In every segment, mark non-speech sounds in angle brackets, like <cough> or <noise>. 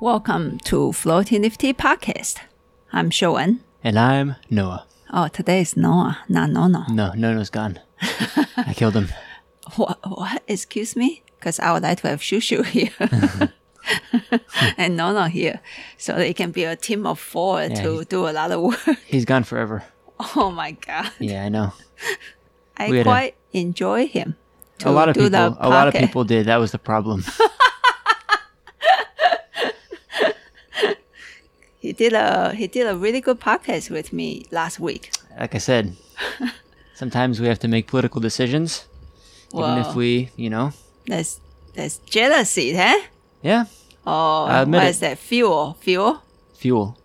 Welcome to Floating Leaves Tea Podcast. I'm Shiuwen. And I'm Noah. Oh, today is Noah, not Nono. No, Nono's gone. I killed him. <laughs> What? What? Excuse me? Because I would like to have Shushu here. <laughs> and Nono here. So they can be a team of four to do a lot of work. <laughs> He's gone forever. Oh my God. Yeah, I know. I had a- quite enjoy him. a lot of people. A lot of people did. That was the problem. He did a he did a really good podcast with me last week. like I said, <laughs> sometimes we have to make political decisions, even if we, you know, There's there's jealousy, huh? yeah, Oh, I admit what it. is that? Fuel, fuel, fuel,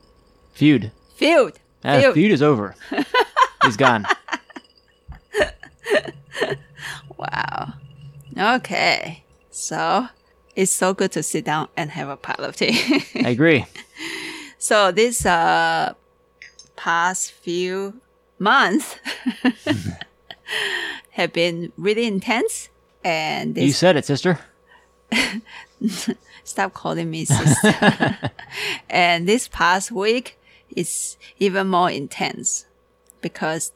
feud. feud, Ah, feud. feud is over. <laughs> He's gone. Wow. Okay. So it's so good to sit down and have a pot of tea. I agree. <laughs> so this uh past few months <laughs> have been really intense and You said it, sister. <laughs> stop calling me sister. <laughs> and this past week is even more intense because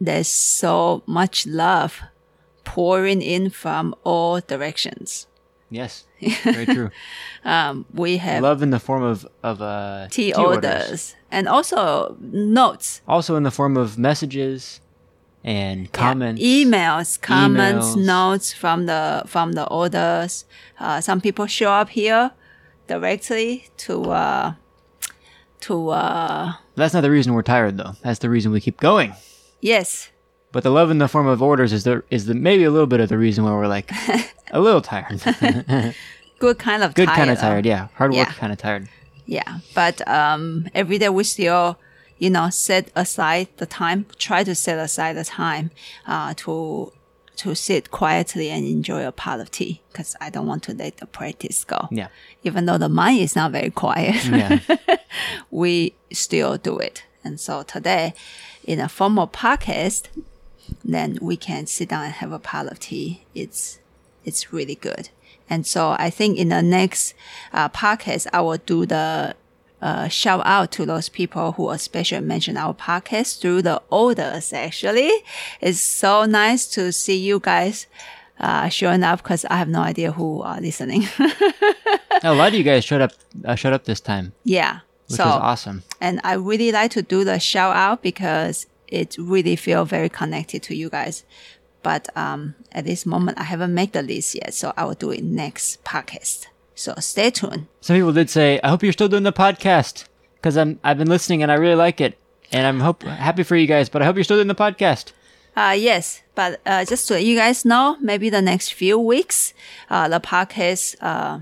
there's so much love pouring in from all directions. Yes, <laughs> very true. Um, we have Love in the form of of uh, tea, orders. and also notes, Also in the form of messages and Yeah, comments. emails, comments, emails. notes from the from the orders. Uh, some people show up here directly to uh, to uh, That's not the reason we're tired, though. That's the reason we keep going. yes, But the love in the form of orders is the is the maybe a little bit of the reason why we're like <laughs> a little tired. <laughs> good kind of Good tired, kind of tired, yeah. Hard work Yeah. kind of tired. Yeah, but um, every day we still, you know, set aside the time. Try to set aside the time uh, to to sit quietly and enjoy a pot of tea because I don't want to let the practice go. Yeah. Even though the mind is not very quiet, Yeah. <laughs> we still do it. And so today, in a formal podcast, then we can sit down and have a pot of tea. It's it's really good. And so I think in the next uh, podcast, I will do the uh, shout out to those people who especially mention our podcast through the orders. Actually, it's so nice to see you guys uh, showing up because I have no idea who are listening. <laughs> a lot of you guys showed up uh, showed up this time, yeah. which so awesome. and I really like to do the shout out because it really feel very connected to you guys. But um, at this moment, I haven't made the list yet, so I will do it next podcast. So stay tuned. Some people did say, "I hope you're still doing the podcast because I'm I've been listening and I really like it, and I'm hope happy for you guys. But I hope you're still doing the podcast." Uh, yes, but uh, just to let you guys know, maybe the next few weeks, uh, the podcast uh,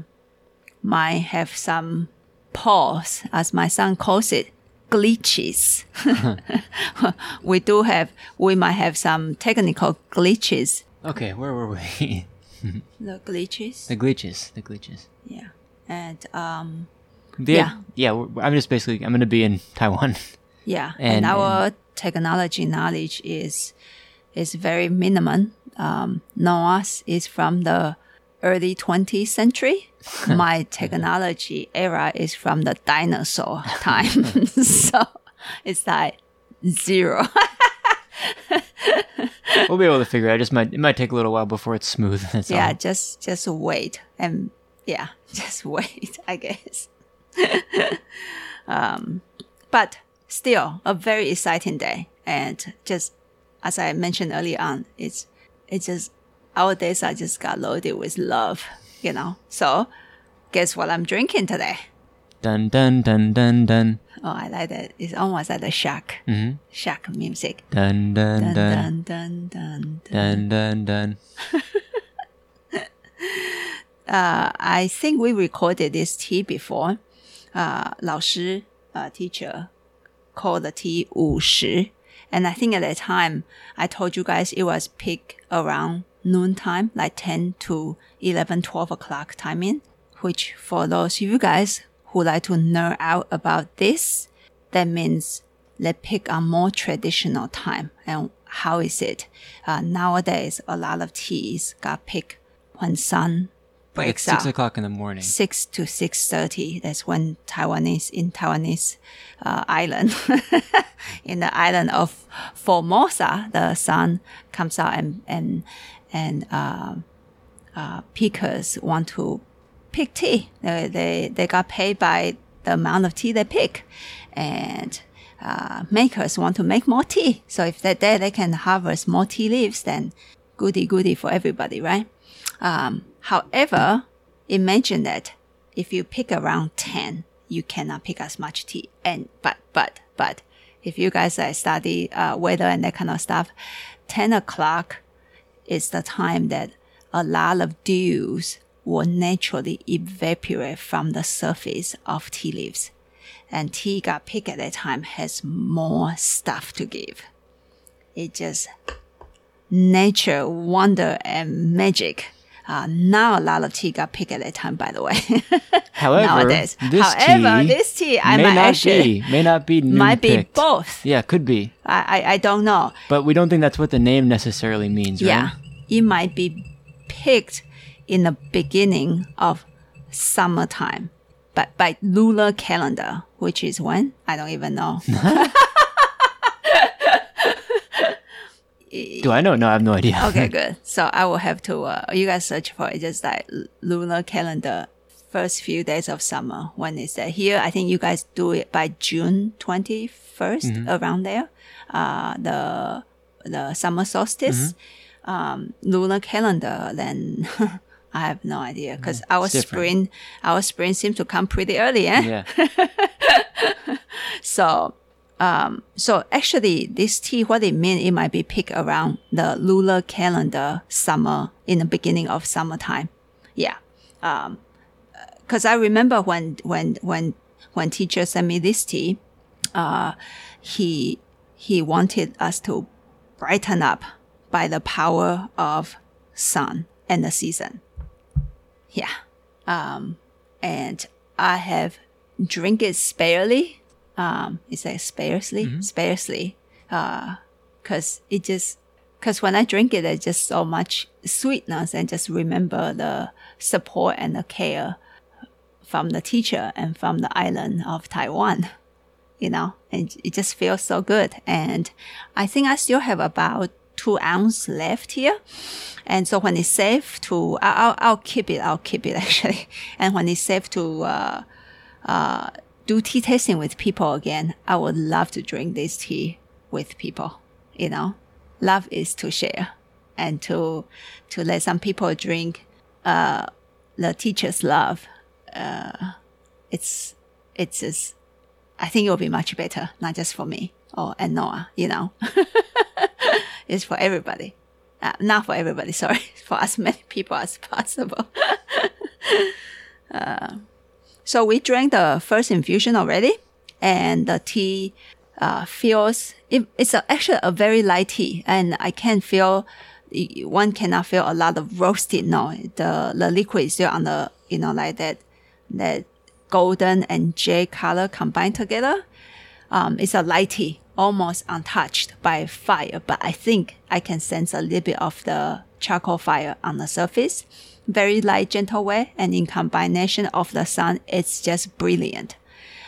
might have some pause, as my son calls it, glitches. <laughs> we do have, we might have some technical glitches. Okay, where were we? <laughs> The glitches? the glitches, the glitches. Yeah. And um The- Yeah. yeah. I'm just basically I'm gonna be in Taiwan. <laughs> yeah, and, And- our technology knowledge is is very minimum. Um Noah's is from the early 20th century. <laughs> My technology era is from the dinosaur <laughs> time. <laughs> so it's like zero. we'll be able to figure it out. It just might it might take a little while before it's smooth. That's yeah, all. just just wait and yeah, just wait, I guess. um, but still a very exciting day, and just as I mentioned earlier on, it's it's just our days are just got loaded with love, you know. So, guess what I'm drinking today? Dun dun dun dun dun Oh, I like that. It's almost like the shark, hmm shark music. dun dun Dun dun dun dun dun. dun. dun dun dun. <laughs> uh, I think we recorded this tea before. Uh, 老师, uh, teacher, called the tea 五十. And I think at that time, I told you guys it was peak around noontime, like 10 to 11, 12 o'clock timing, which for those of you guys who like to nerd out about this, that means they pick a more traditional time. And how is it? Uh, nowadays, a lot of teas got picked when sun Like breaks it's six out o'clock in the morning. six to six thirty. That's when Taiwanese in Taiwanese uh, island, <laughs> in the island of Formosa, the sun comes out and and and uh, uh, pickers want to pick tea. They, they they got paid by the amount of tea they pick, and uh, makers want to make more tea. So if that day they can harvest more tea leaves, then goody goody for everybody, right? Um, however, imagine that if you pick around 10, you cannot pick as much tea. And, but, but, but, if you guys uh, study uh, weather and that kind of stuff, 10 o'clock is the time that a lot of dews will naturally evaporate from the surface of tea leaves. And tea got picked at that time has more stuff to give. It just nature, wonder, and magic. Uh, now a lot of tea got picked at that time, by the way. <laughs> However, Nowadays. this However, tea this tea I may might not actually be may not be <laughs> might be both. Yeah, could be, I, I I don't know. but we don't think that's what the name necessarily means, right? Yeah, it might be picked in the beginning of summertime, but by lunar calendar, which is when I don't even know. <laughs> Do I know? No, I have no idea. Okay, <laughs> good. So I will have to. Uh, you guys search for it. Just like lunar calendar, first few days of summer. When is that? Here, I think you guys do it by June twenty around there. Uh, the the summer solstice, um, lunar calendar. Then <laughs> I have no idea because our It's different. spring, our spring seems to come pretty early. Eh? yeah. <laughs> So, um, so actually, this tea, what it means, it might be picked around the lunar calendar summer in the beginning of summertime. Yeah. Um, cause I remember when, when, when, when teacher sent me this tea, uh, he, he wanted us to brighten up by the power of sun and the season. Yeah. Um, and I have drink it sparely. Um, it's like sparsely, sparsely. Uh, cause it just, cause when I drink it, there's just so much sweetness and just remember the support and the care from the teacher and from the island of Taiwan, you know, and it just feels so good. And I think I still have about two ounce left here. And so when it's safe to, I'll, I'll keep it, I'll keep it <laughs> actually. And when it's safe to, uh, uh, do tea tasting with people again, I would love to drink this tea with people. You know, love is to share and to, to let some people drink, uh, the teacher's love. Uh, it's, it's just, I think it will be much better, not just for me or and Noah, you know. <laughs> it's for everybody. Uh, not for everybody, <laughs> sorry, for as many people as possible. <laughs> Uh, so we drank the first infusion already, and the tea uh, feels it, it's a, actually a very light tea, and I can feel one cannot feel a lot of roasted. No, the the liquid is still on the you know like that that golden and jade color combined together. Um, it's a light tea, almost untouched by fire, but I think I can sense a little bit of the charcoal fire on the surface. Very light, gentle way, and in combination of the sun, it's just brilliant.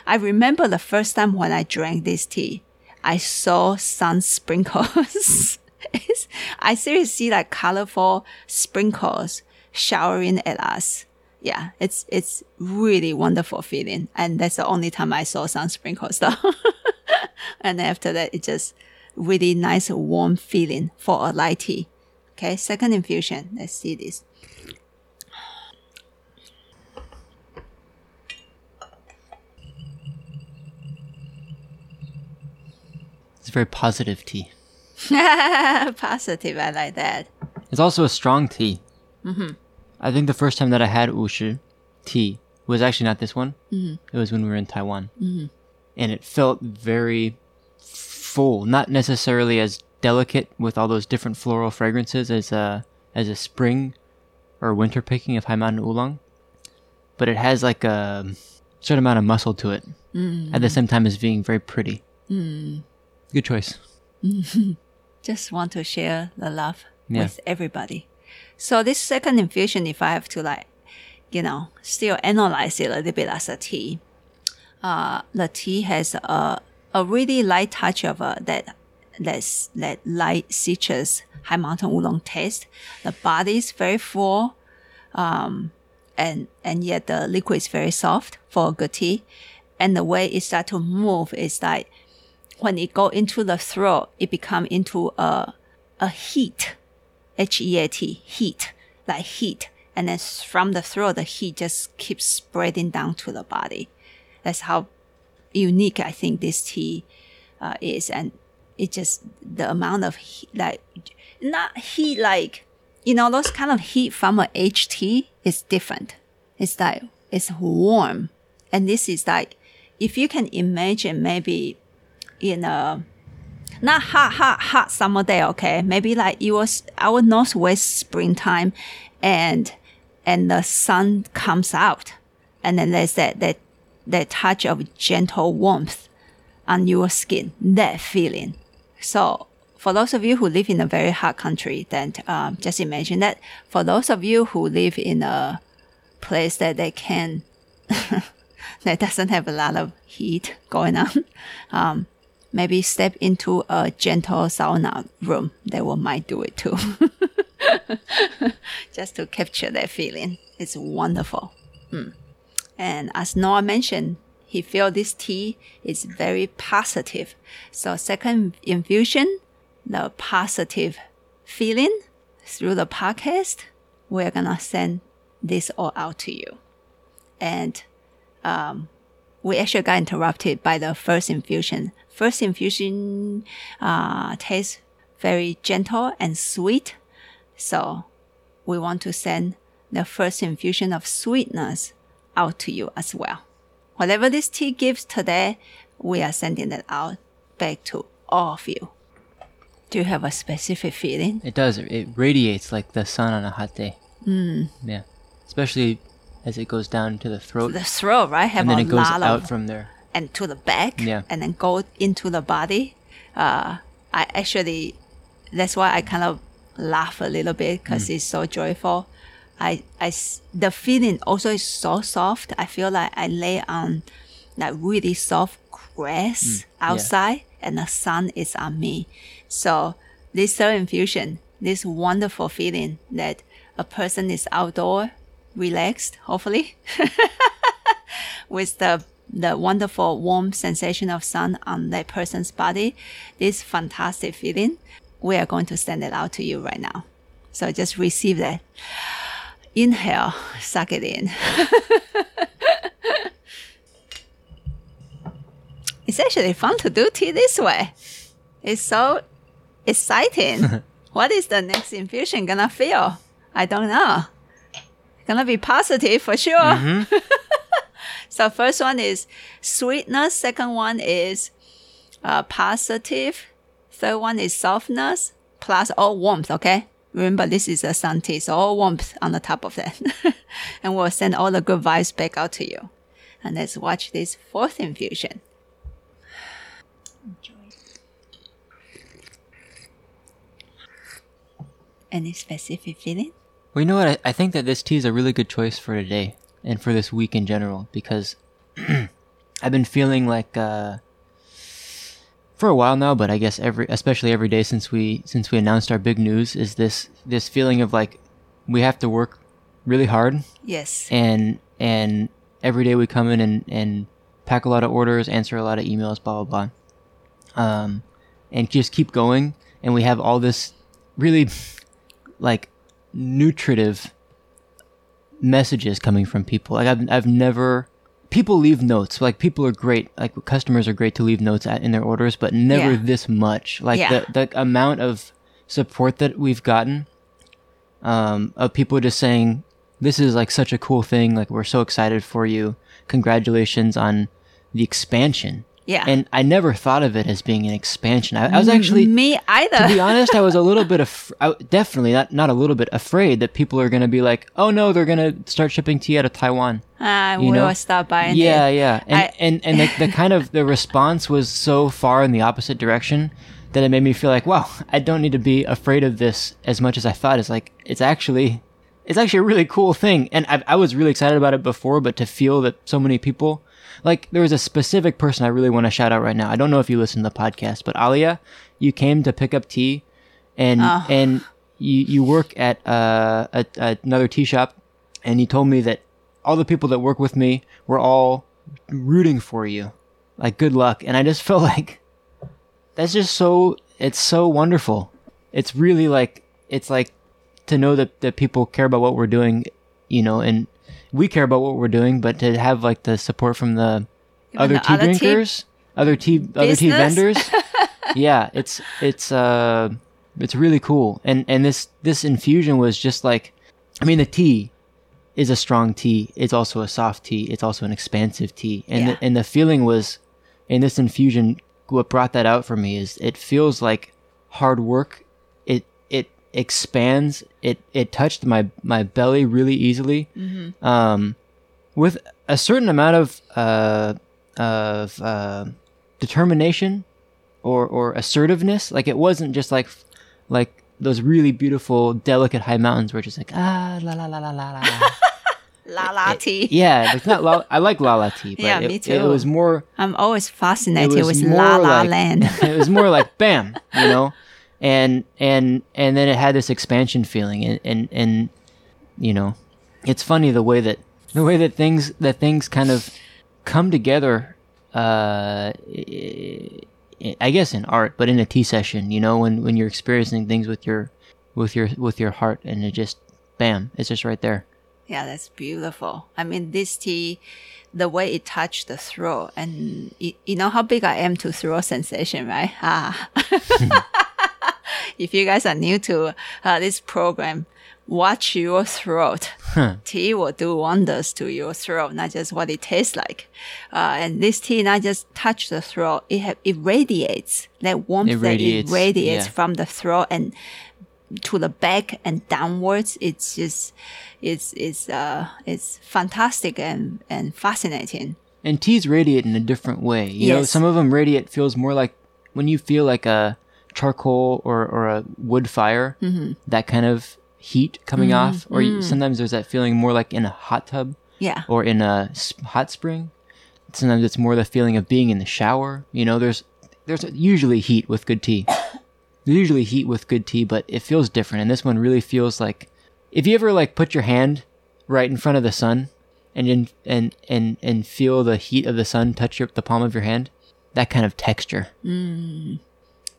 I remember the first time when I drank this tea, I saw sun sprinkles. <laughs> I seriously see like colorful sprinkles showering at us. Yeah, it's it's really wonderful feeling, and that's the only time I saw sun sprinkles though. <laughs> and after that, it's just really nice warm feeling for a light tea. Okay, second infusion. Let's see this. It's a very positive tea. <laughs> Positive, I like that. It's also a strong tea. Mm-hmm. I think the first time that I had ushi tea was actually not this one. Mm-hmm. It was when we were in Taiwan. Mm-hmm. And it felt very full, not necessarily as delicate with all those different floral fragrances as a, as a spring or winter picking of high mountain Oolong. But it has like a certain amount of muscle to it at the same time as being very pretty. Good choice. <laughs> Just want to share the love Yeah. with everybody. So this second infusion, if I have to like you know, still analyze it a little bit as a tea. Uh, the tea has a, a really light touch of uh, that, that's, that light citrus high mountain oolong taste. The body is very full, um, and, and yet the liquid is very soft for a good tea. And the way it start to move is like when it go into the throat, it become into a, a heat, H-E-A-T, heat, like heat. And then from the throat, the heat just keeps spreading down to the body. That's how unique I think this tea uh, is. And it just, the amount of heat, like, not heat like, you know, those kind of heat from a HT is different. It's like, it's warm. And this is like, if you can imagine maybe in a not hot, hot, hot summer day, okay? Maybe like it was our northwest springtime and and the sun comes out and then there's that that that touch of gentle warmth on your skin, that feeling. So for those of you who live in a very hot country, then um, just imagine that. For those of you who live in a place that they can <laughs> that doesn't have a lot of heat going on, <laughs> um, maybe step into a gentle sauna room. They will might do it too. <laughs> Just to capture that feeling. It's wonderful. Mm. And as Noah mentioned, he feel this tea is very positive. So second infusion, the positive feeling through the podcast, we're gonna send this all out to you. And um, we actually got interrupted by the first infusion. First infusion uh, tastes very gentle and sweet. So we want to send the first infusion of sweetness out to you as well. Whatever this tea gives today, we are sending it out back to all of you. Do you have a specific feeling? It does. It radiates like the sun on a hot day. Mm. Yeah. Especially as it goes down to the throat. The throat, right? Have and then it goes out from there. and to the back, Yeah. and then go into the body. Uh, I actually, that's why I kind of laugh a little bit because Mm. it's so joyful. I, I, the feeling also is so soft. I feel like I lay on that really soft grass Mm, yeah. outside, and the sun is on me. So this third infusion, this wonderful feeling that a person is outdoor, relaxed, hopefully, <laughs> with the the wonderful warm sensation of sun on that person's body, this fantastic feeling, we are going to send it out to you right now. So just receive that. Inhale, suck it in. <laughs> it's actually fun to do tea this way. It's so exciting. <laughs> what is the next infusion gonna feel? I don't know. Gonna be positive for sure. <laughs> So first one is sweetness. Second one is uh, positive. Third one is softness plus all warmth. Okay. Remember, this is a sun tea, so all warmth on the top of that. <laughs> and we'll send all the good vibes back out to you. And let's watch this fourth infusion. Enjoy. Any specific feeling? Well, you know what? I, I think that this tea is a really good choice for today and for this week in general because <clears throat> I've been feeling like uh, for a while now, but I guess every, especially every day since we since we announced our big news, is this this feeling of like we have to work really hard Yes. and and every day we come in and and pack a lot of orders, answer a lot of emails, blah blah blah, um, and just keep going. And we have all this really like nutritive messages coming from people. Like I've I've never people leave notes. Like people are great. Like customers are great to leave notes at, in their orders, but never Yeah. this much. Like Yeah. the the amount of support that we've gotten um, of people just saying this is like such a cool thing. Like we're so excited for you. Congratulations on the expansion. Yeah. And I never thought of it as being an expansion. I, I was actually me either. to be honest, I was a little <laughs> bit af- I, definitely not not a little bit afraid that people are going to be like, "Oh no, they're going to start shipping tea out of Taiwan." Ah, you we know? stop buying yeah, it. yeah. And I- and and the, the kind of the response was so far in the opposite direction that it made me feel like, "Wow, I don't need to be afraid of this as much as I thought." It's like it's actually it's actually a really cool thing. And I, I was really excited about it before, but to feel that so many people, like there was a specific person I really want to shout out right now. I don't know if you listen to the podcast, but Alia, you came to pick up tea, and Oh. and you you work at uh at, at another tea shop, and you told me that all the people that work with me were all rooting for you, like good luck. And I just <laughs> felt like that's just so it's so wonderful. It's really like it's like to know that that people care about what we're doing, you know, and we care about what we're doing, but to have like the support from the other the tea other tea drinkers, other tea other tea vendors. <laughs> yeah, it's it's uh it's really cool. And and this this infusion was just like I mean the tea is a strong tea. It's also a soft tea. It's also an expansive tea. And Yeah. the, and the feeling was in this infusion what brought that out for me is it feels like hard work. Expands. It it touched my my belly really easily. Um with a certain amount of uh of uh determination or or assertiveness. Like it wasn't just like like those really beautiful, delicate high mountains where it's just like ah la la la la la la. <laughs> la. La tea. yeah, it's not. La- I like La La Tea, but Yeah, it, me too. it was more. I'm always fascinated with La La like, Land. <laughs> it was more like <laughs> bam, you know, and and and then it had this expansion feeling, and and and you know, it's funny the way that the way that things that things kind of come together. Uh, i- guess in art, but in a tea session, you know, when when you're experiencing things with your with your with your heart, and it just bam, it's just right there. Yeah, that's beautiful. I mean, this tea, the way it touched the throat, and you, you know how big I am to throat sensation, right? Ah. <laughs> <laughs> <laughs> if you guys are new to uh, this program, watch your throat. Tea will do wonders to your throat, not just what it tastes like. Uh, and this tea not just touch the throat, it have, it radiates that warmth It that radiates, it radiates yeah. from the throat and to the back and downwards. It's just, it's, it's, uh, it's fantastic and, and fascinating. And teas radiate in a different way. You know, some of them radiate feels more like when you feel like a charcoal or, or a wood fire, Mm-hmm. that kind of heat coming off. Mm-hmm. Or you, mm-hmm. sometimes there's that feeling more like in a hot tub Yeah. or in a hot spring. Sometimes it's more the feeling of being in the shower. You know, there's there's usually heat with good tea. <coughs> There's usually heat with good tea, but it feels different. And this one really feels like if you ever like put your hand right in front of the sun and in, and and and feel the heat of the sun touch your, the palm of your hand, that kind of texture. Mm.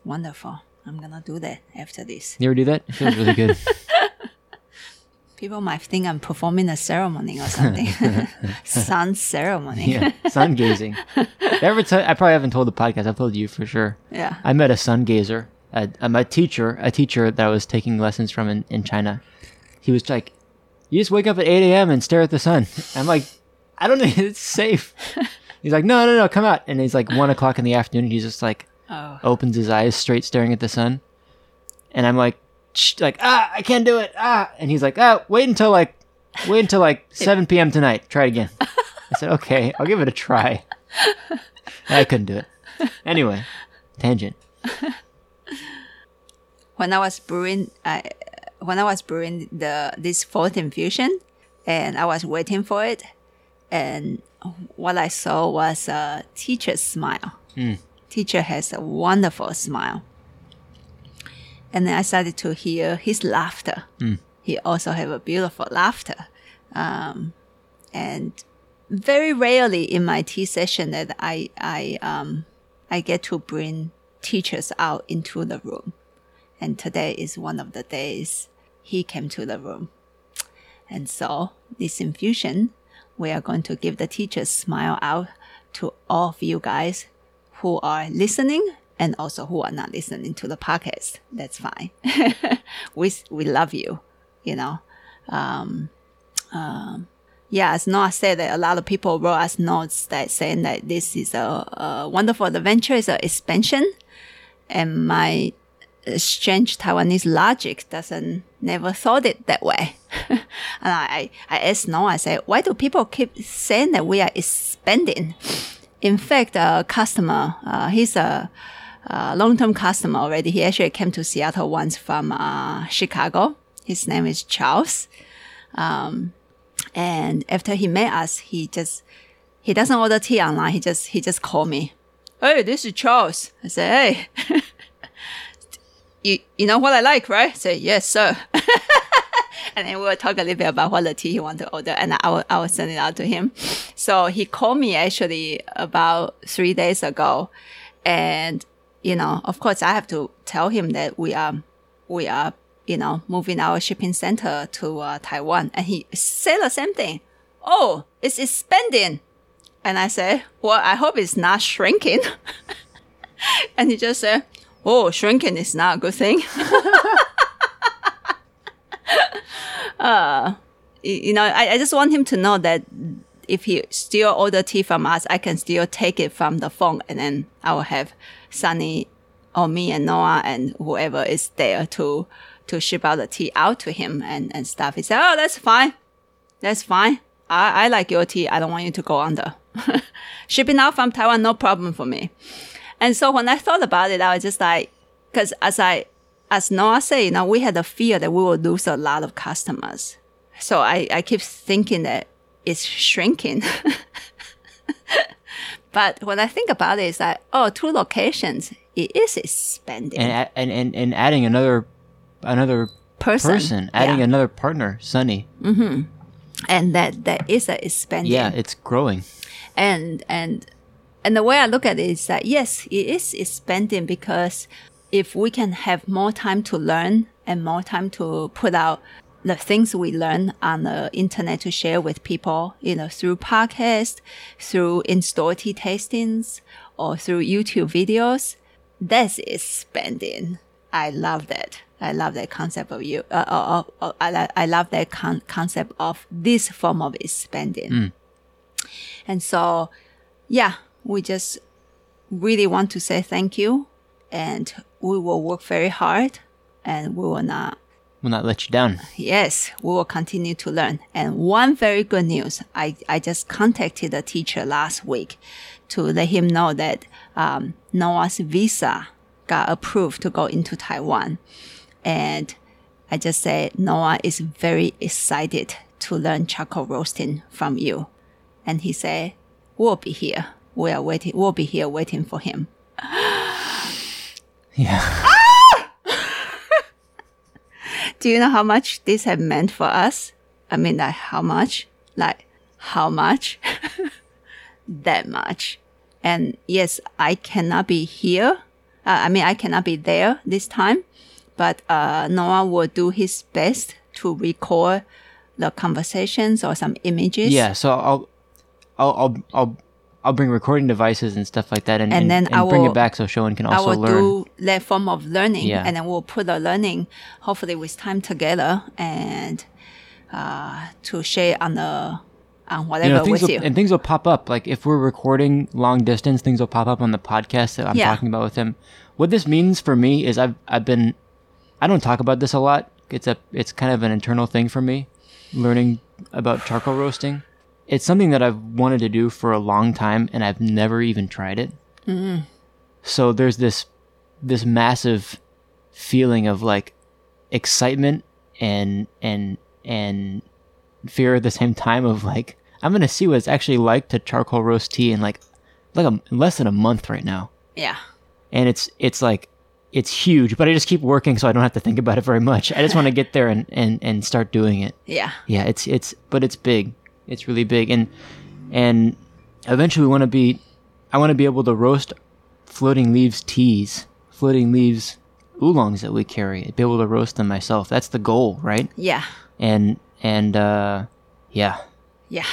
Wonderful. I'm gonna do that after this. You ever do that? It feels really good. <laughs> People might think I'm performing a ceremony or something. <laughs> Sun ceremony. yeah, sun gazing. <laughs> Ever t- I probably haven't told the podcast. I've told you for sure. Yeah. I met a sun gazer. A, um, a teacher, a teacher that I was taking lessons from in, in China. He was like, "You just wake up at 8 a.m. and stare at the sun." I'm like, "I don't think it's safe." He's like, "No, no, no, come out." And he's like one o'clock in the afternoon. He's just like Oh. opens his eyes straight, staring at the sun. And I'm like, Shh, like, ah, I can't do it, ah. And he's like, ah, wait until like, wait until like <laughs> 7 p.m. tonight. Try it again. I said, okay, I'll give it a try. I couldn't do it. Anyway, tangent. <laughs> when I was brewing, I, when I was brewing the this fourth infusion, and I was waiting for it, and what I saw was a teacher's smile. Teacher has a wonderful smile, and then I started to hear his laughter. He also have a beautiful laughter, um, and very rarely in my tea session that I I um I get to bring teachers out into the room and today is one of the days he came to the room. And so, this infusion, we are going to give the teacher's smile out to all of you guys who are listening and also who are not listening to the podcast. That's fine. <laughs> we, we love you, you know. Um, um, yeah, as Noah said, that a lot of people wrote us notes that saying that this is a, a wonderful adventure, it's an expansion. And my strange Taiwanese logic doesn't never thought it that way. <laughs> and I, I asked Noah, I said, why do people keep saying that we are expanding? In fact, a customer, uh, he's a, a long-term customer already. He actually came to Seattle once from uh, Chicago. His name is Charles. Um, and after he met us, he just he doesn't order tea online. He just he just called me. Hey, this is Charles. I said, hey, <laughs> you you know what I like, right? I said, yes, sir. <laughs> and then we will talk a little bit about what the tea he want to order, and I will I will send it out to him. So he called me actually about three days ago, and you know, of course, I have to tell him that we are we are you know moving our shipping center to uh, Taiwan, and he said the same thing. Oh, it's expanding, and I said, well, I hope it's not shrinking. <laughs> and he just said, oh, shrinking is not a good thing. <laughs> uh, you know, I, I just want him to know that if he still order tea from us, I can still take it from the phone and then I will have Sunny or me and Noah and whoever is there to to ship out the tea out to him and, and stuff. He said, Oh, that's fine. That's fine. I, I like your tea. I don't want you to go under. <laughs> Shipping out from Taiwan, no problem for me. And so when I thought about it, I was just like, because as I, as Noah said, you know, we had a fear that we will lose a lot of customers. So I, I keep thinking that it's shrinking. <laughs> but when I think about it, it's like, oh, two locations, it is expanding. And and and, and adding another another person, person adding yeah. another partner, Sunny. Mm-hmm. and that that is a expanding. Yeah, it's growing. and and and the way I look at it is that yes, it is expanding because if we can have more time to learn and more time to put out the things we learn on the internet to share with people, you know, through podcasts, through in-store tea tastings, or through YouTube videos, that's spending. I love that. I love that concept of you. Uh, uh, uh, uh, I, I love that con- concept of this form of expanding. And so, yeah, we just really want to say thank you and we will work very hard and we will not Will not let you down. Yes, we will continue to learn. And one very good news, I, I just contacted the teacher last week to let him know that um, Noah's visa got approved to go into Taiwan. And I just said Noah is very excited to learn charcoal roasting from you. And he said, we'll be here. We are waiting. We'll be here waiting for him. Yeah. <laughs> Do you know how much this have meant for us? I mean, like how much? Like how much? <laughs> that much. And yes, I cannot be here. Uh, I mean, I cannot be there this time, but uh, Noah will do his best to record the conversations or some images. Yeah. So I'll, I'll, I'll, I'll, I'll bring recording devices and stuff like that, and, And then I bring will- it back so Shiuwen can also learn. I will learn. do that form of learning, Yeah. and then we'll put the learning, hopefully with time together, and uh, to share on the on you whatever know, with will, you. and things will pop up. Like if we're recording long distance, things will pop up on the podcast that I'm Yeah. talking about with him. What this means for me is I've I've been I don't talk about this a lot. It's a it's kind of an internal thing for me, learning about charcoal roasting. It's something that I've wanted to do for a long time, and I've never even tried it. Mm-hmm. So there's this this massive feeling of like excitement and and and fear at the same time of like I'm gonna see what it's actually like to charcoal roast tea in like like a, less than a month right now, yeah, and it's it's like it's huge. But I just keep working, so I don't have to think about it very much. I just want to get there and, and and start doing it. yeah, Yeah, it's it's but it's big. It's really big, and and eventually we want to be. I want to be able to roast floating leaves teas, floating leaves oolongs that we carry. Be able to roast them myself. That's the goal, right? yeah, And and uh, yeah, yeah.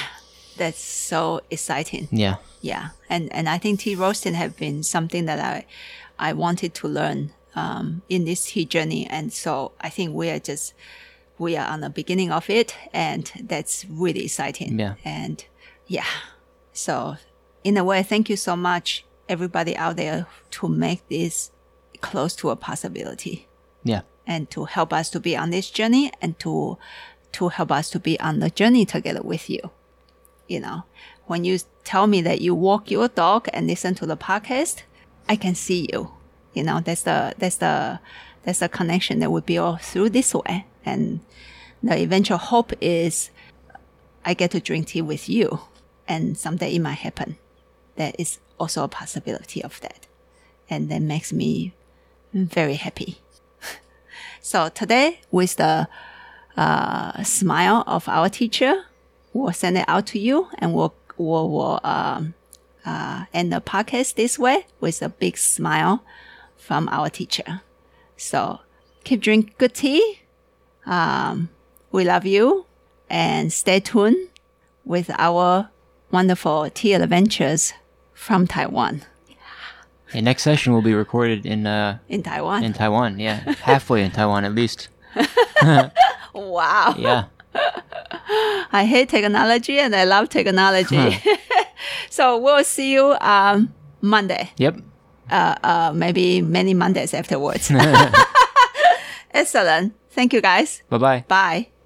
That's so exciting. yeah, Yeah, and and I think tea roasting have been something that I I wanted to learn um, in this tea journey, and so I think we are just we are on the beginning of it, and that's really exciting. Yeah. and yeah, so in a way, thank you so much, everybody out there, to make this close to a possibility yeah, and to help us to be on this journey and to to help us to be on the journey together with you. You know, when you tell me that you walk your dog and listen to the podcast, I can see you. You know, that's the that's the that's the connection that we build through this way. And the eventual hope is I get to drink tea with you, and someday it might happen. There is also a possibility of that, and that makes me very happy. <laughs> so today, with the uh, smile of our teacher, we'll send it out to you, and we'll we'll, we'll um, uh, end the podcast this way with a big smile from our teacher. So keep drinking good tea. Um, we love you and stay tuned with our wonderful tea adventures from Taiwan. The next session will be recorded in uh In Taiwan. in Taiwan. Yeah, <laughs> halfway in Taiwan at least. <laughs> wow. Yeah. I hate technology and I love technology. <laughs> so we'll see you um, Monday. Yep. Uh, maybe many Mondays afterwards. Excellent. Thank you guys. Bye bye. Bye.